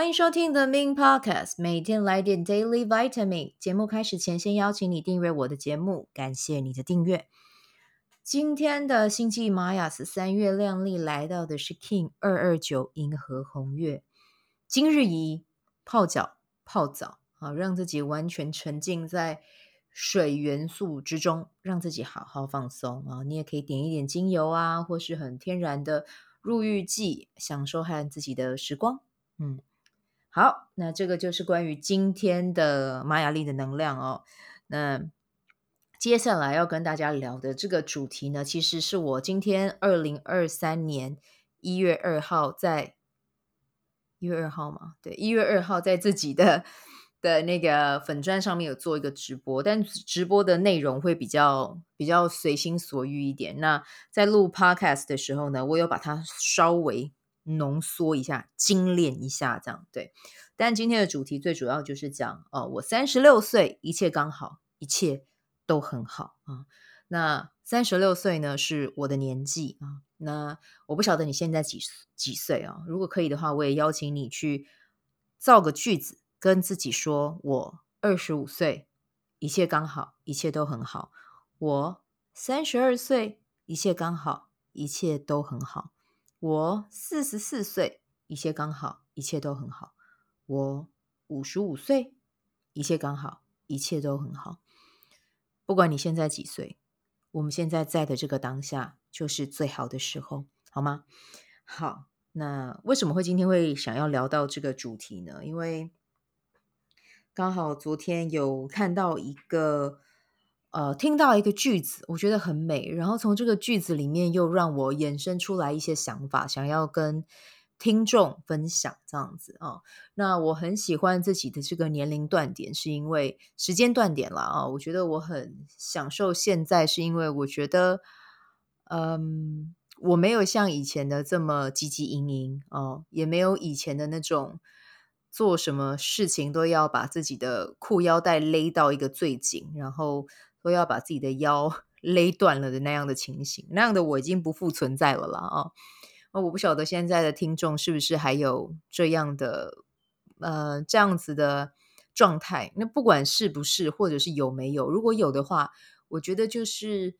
欢迎收听 The Min Podcast，每天来点 Daily Vitamin。节目开始前，先邀请你订阅我的节目，感谢你的订阅。今天的星际玛雅斯三月亮丽来到的是 King 二二九银河红月。今日宜泡脚、泡澡啊，让自己完全沉浸在水元素之中，让自己好好放松啊。你也可以点一点精油啊，或是很天然的入浴剂，享受和自己的时光。嗯。好，那这个就是关于今天的玛雅历的能量哦。那接下来要跟大家聊的这个主题呢，其实是我今天二零二三年一月二号在一月二号嘛，对，一月二号在自己的的那个粉钻上面有做一个直播，但直播的内容会比较比较随心所欲一点。那在录 Podcast 的时候呢，我有把它稍微。浓缩一下，精炼一下，这样对。但今天的主题最主要就是讲，哦，我三十六岁，一切刚好，一切都很好啊。那三十六岁呢，是我的年纪啊。那我不晓得你现在几几岁啊？如果可以的话，我也邀请你去造个句子，跟自己说：我二十五岁，一切刚好，一切都很好。我三十二岁，一切刚好，一切都很好。我四十四岁，一切刚好，一切都很好。我五十五岁，一切刚好，一切都很好。不管你现在几岁，我们现在在的这个当下就是最好的时候，好吗？好，那为什么会今天会想要聊到这个主题呢？因为刚好昨天有看到一个。呃，听到一个句子，我觉得很美，然后从这个句子里面又让我衍生出来一些想法，想要跟听众分享这样子啊、哦。那我很喜欢自己的这个年龄断点，是因为时间断点了啊、哦。我觉得我很享受现在，是因为我觉得，嗯，我没有像以前的这么汲汲营营哦，也没有以前的那种做什么事情都要把自己的裤腰带勒到一个最紧，然后。都要把自己的腰 勒断了的那样的情形，那样的我已经不复存在了啦啊！我不晓得现在的听众是不是还有这样的呃这样子的状态？那不管是不是，或者是有没有，如果有的话，我觉得就是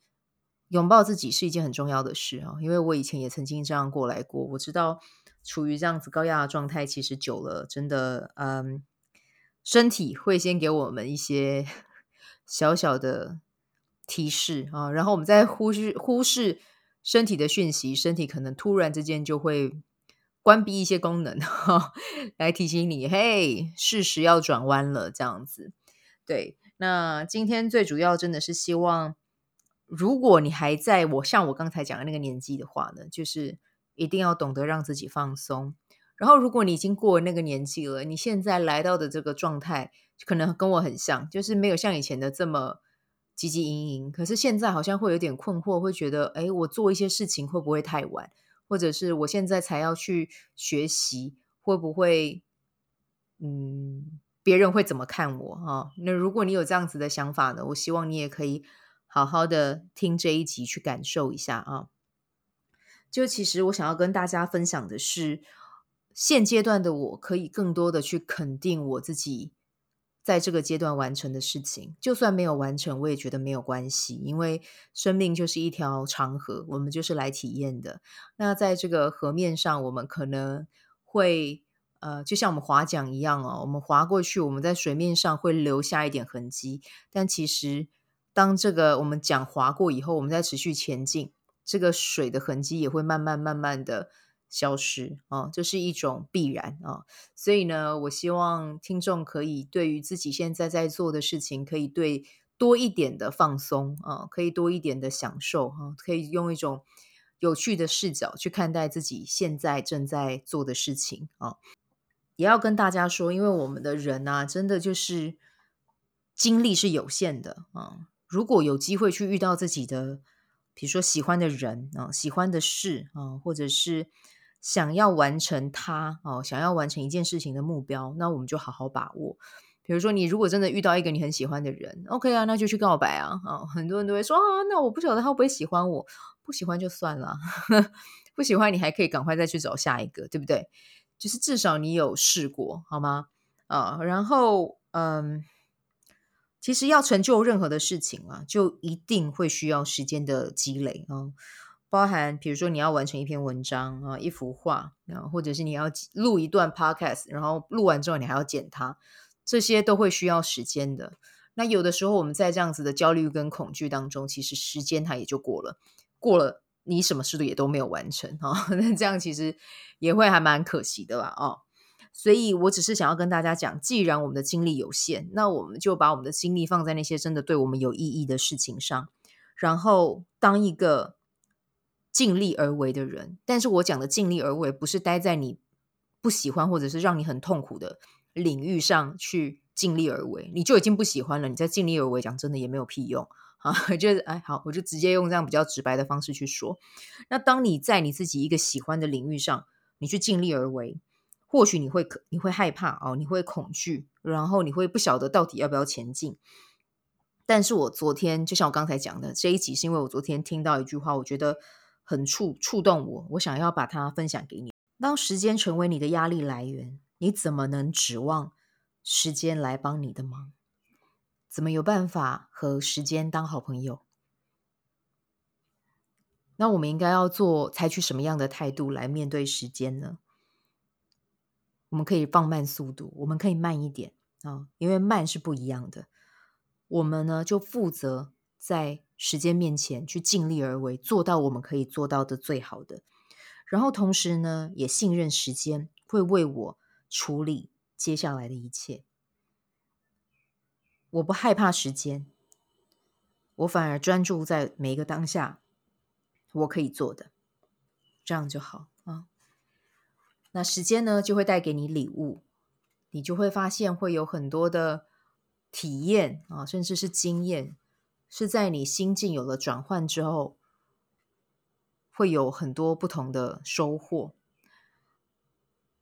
拥抱自己是一件很重要的事啊！因为我以前也曾经这样过来过，我知道处于这样子高压的状态，其实久了，真的嗯，身体会先给我们一些。小小的提示啊，然后我们再忽视忽视身体的讯息，身体可能突然之间就会关闭一些功能，哈，来提醒你，嘿，是时要转弯了，这样子。对，那今天最主要真的是希望，如果你还在我像我刚才讲的那个年纪的话呢，就是一定要懂得让自己放松。然后，如果你已经过那个年纪了，你现在来到的这个状态。可能跟我很像，就是没有像以前的这么汲汲营营。可是现在好像会有点困惑，会觉得，哎，我做一些事情会不会太晚？或者是我现在才要去学习，会不会，嗯，别人会怎么看我啊？那如果你有这样子的想法呢，我希望你也可以好好的听这一集，去感受一下啊。就其实我想要跟大家分享的是，现阶段的我可以更多的去肯定我自己。在这个阶段完成的事情，就算没有完成，我也觉得没有关系，因为生命就是一条长河，我们就是来体验的。那在这个河面上，我们可能会呃，就像我们划桨一样哦，我们划过去，我们在水面上会留下一点痕迹。但其实，当这个我们桨划过以后，我们再持续前进，这个水的痕迹也会慢慢慢慢的。消失啊，这是一种必然啊，所以呢，我希望听众可以对于自己现在在做的事情，可以对多一点的放松啊，可以多一点的享受啊，可以用一种有趣的视角去看待自己现在正在做的事情啊。也要跟大家说，因为我们的人啊，真的就是精力是有限的啊。如果有机会去遇到自己的，比如说喜欢的人啊，喜欢的事啊，或者是。想要完成它哦，想要完成一件事情的目标，那我们就好好把握。比如说，你如果真的遇到一个你很喜欢的人，OK 啊，那就去告白啊！啊，很多人都会说啊，那我不晓得他会不会喜欢我，不喜欢就算了，不喜欢你还可以赶快再去找下一个，对不对？就是至少你有试过，好吗？啊，然后嗯，其实要成就任何的事情啊，就一定会需要时间的积累啊。包含比如说你要完成一篇文章啊，一幅画，然后或者是你要录一段 podcast，然后录完之后你还要剪它，这些都会需要时间的。那有的时候我们在这样子的焦虑跟恐惧当中，其实时间它也就过了，过了你什么事都也都没有完成啊，那这样其实也会还蛮可惜的啦哦。所以我只是想要跟大家讲，既然我们的精力有限，那我们就把我们的精力放在那些真的对我们有意义的事情上，然后当一个。尽力而为的人，但是我讲的尽力而为，不是待在你不喜欢或者是让你很痛苦的领域上去尽力而为，你就已经不喜欢了。你在尽力而为，讲真的也没有屁用 啊！就是哎，好，我就直接用这样比较直白的方式去说。那当你在你自己一个喜欢的领域上，你去尽力而为，或许你会你会害怕哦，你会恐惧，然后你会不晓得到底要不要前进。但是我昨天就像我刚才讲的这一集，是因为我昨天听到一句话，我觉得。很触触动我，我想要把它分享给你。当时间成为你的压力来源，你怎么能指望时间来帮你的忙？怎么有办法和时间当好朋友？那我们应该要做采取什么样的态度来面对时间呢？我们可以放慢速度，我们可以慢一点啊，因为慢是不一样的。我们呢，就负责在。时间面前去尽力而为，做到我们可以做到的最好的，然后同时呢，也信任时间会为我处理接下来的一切。我不害怕时间，我反而专注在每一个当下，我可以做的，这样就好啊。那时间呢，就会带给你礼物，你就会发现会有很多的体验啊，甚至是经验。是在你心境有了转换之后，会有很多不同的收获。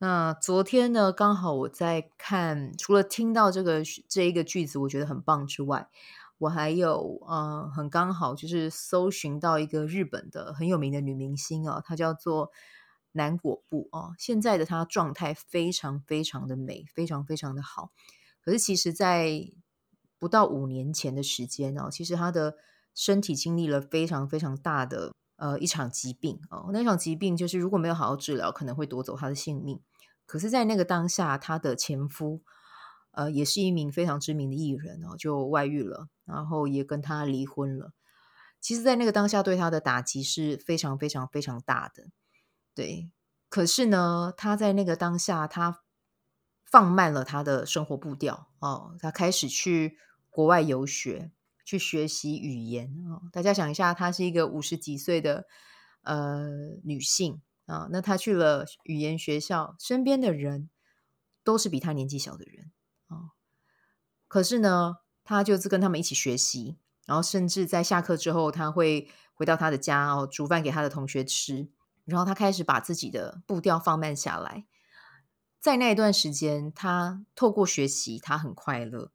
那昨天呢，刚好我在看，除了听到这个这一个句子，我觉得很棒之外，我还有呃，很刚好就是搜寻到一个日本的很有名的女明星啊，她叫做南果布啊。现在的她状态非常非常的美，非常非常的好。可是其实，在不到五年前的时间哦，其实他的身体经历了非常非常大的呃一场疾病哦，那场疾病就是如果没有好好治疗，可能会夺走他的性命。可是，在那个当下，他的前夫呃也是一名非常知名的艺人哦，就外遇了，然后也跟他离婚了。其实，在那个当下，对他的打击是非常非常非常大的。对，可是呢，他在那个当下，他放慢了他的生活步调哦，他开始去。国外游学，去学习语言啊！大家想一下，她是一个五十几岁的呃女性啊，那她去了语言学校，身边的人都是比她年纪小的人啊。可是呢，她就是跟他们一起学习，然后甚至在下课之后，她会回到她的家哦，煮饭给她的同学吃，然后她开始把自己的步调放慢下来。在那一段时间，她透过学习，她很快乐。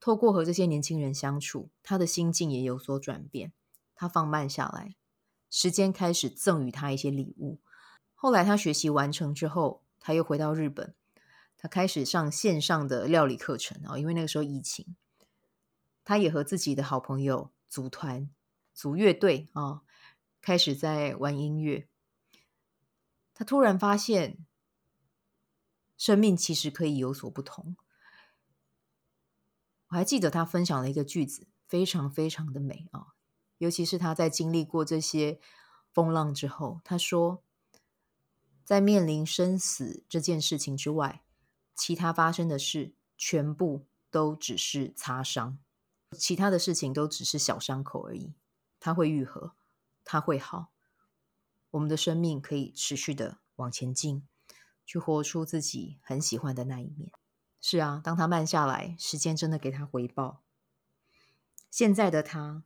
透过和这些年轻人相处，他的心境也有所转变。他放慢下来，时间开始赠予他一些礼物。后来他学习完成之后，他又回到日本，他开始上线上的料理课程啊。因为那个时候疫情，他也和自己的好朋友组团、组乐队啊，开始在玩音乐。他突然发现，生命其实可以有所不同。我还记得他分享了一个句子，非常非常的美啊！尤其是他在经历过这些风浪之后，他说，在面临生死这件事情之外，其他发生的事全部都只是擦伤，其他的事情都只是小伤口而已，它会愈合，它会好。我们的生命可以持续的往前进，去活出自己很喜欢的那一面。是啊，当他慢下来，时间真的给他回报。现在的他，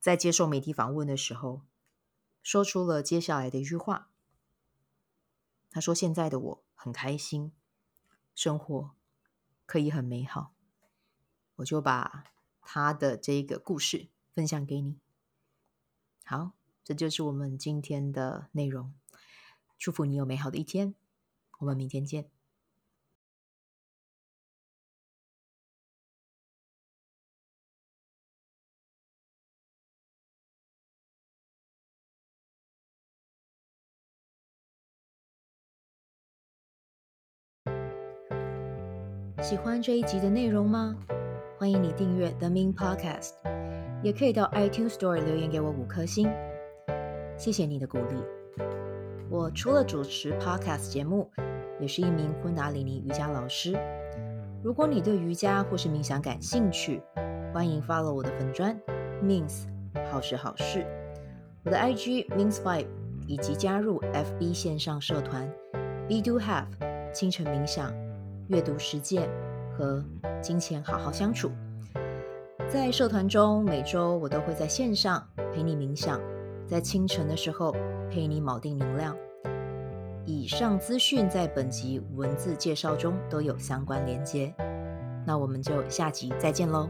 在接受媒体访问的时候，说出了接下来的一句话。他说：“现在的我很开心，生活可以很美好。”我就把他的这个故事分享给你。好，这就是我们今天的内容。祝福你有美好的一天。我们明天见。喜欢这一集的内容吗？欢迎你订阅 The Min Podcast，也可以到 iTunes Store 留言给我五颗星，谢谢你的鼓励。我除了主持 Podcast 节目，也是一名昆达里尼瑜伽老师。如果你对瑜伽或是冥想感兴趣，欢迎 follow 我的粉砖 Mins 好时好事，我的 IG Mins Vibe，以及加入 FB 线上社团 Be Do Have 清晨冥想。阅读实践和金钱好好相处，在社团中，每周我都会在线上陪你冥想，在清晨的时候陪你锚定能量。以上资讯在本集文字介绍中都有相关连接。那我们就下集再见喽。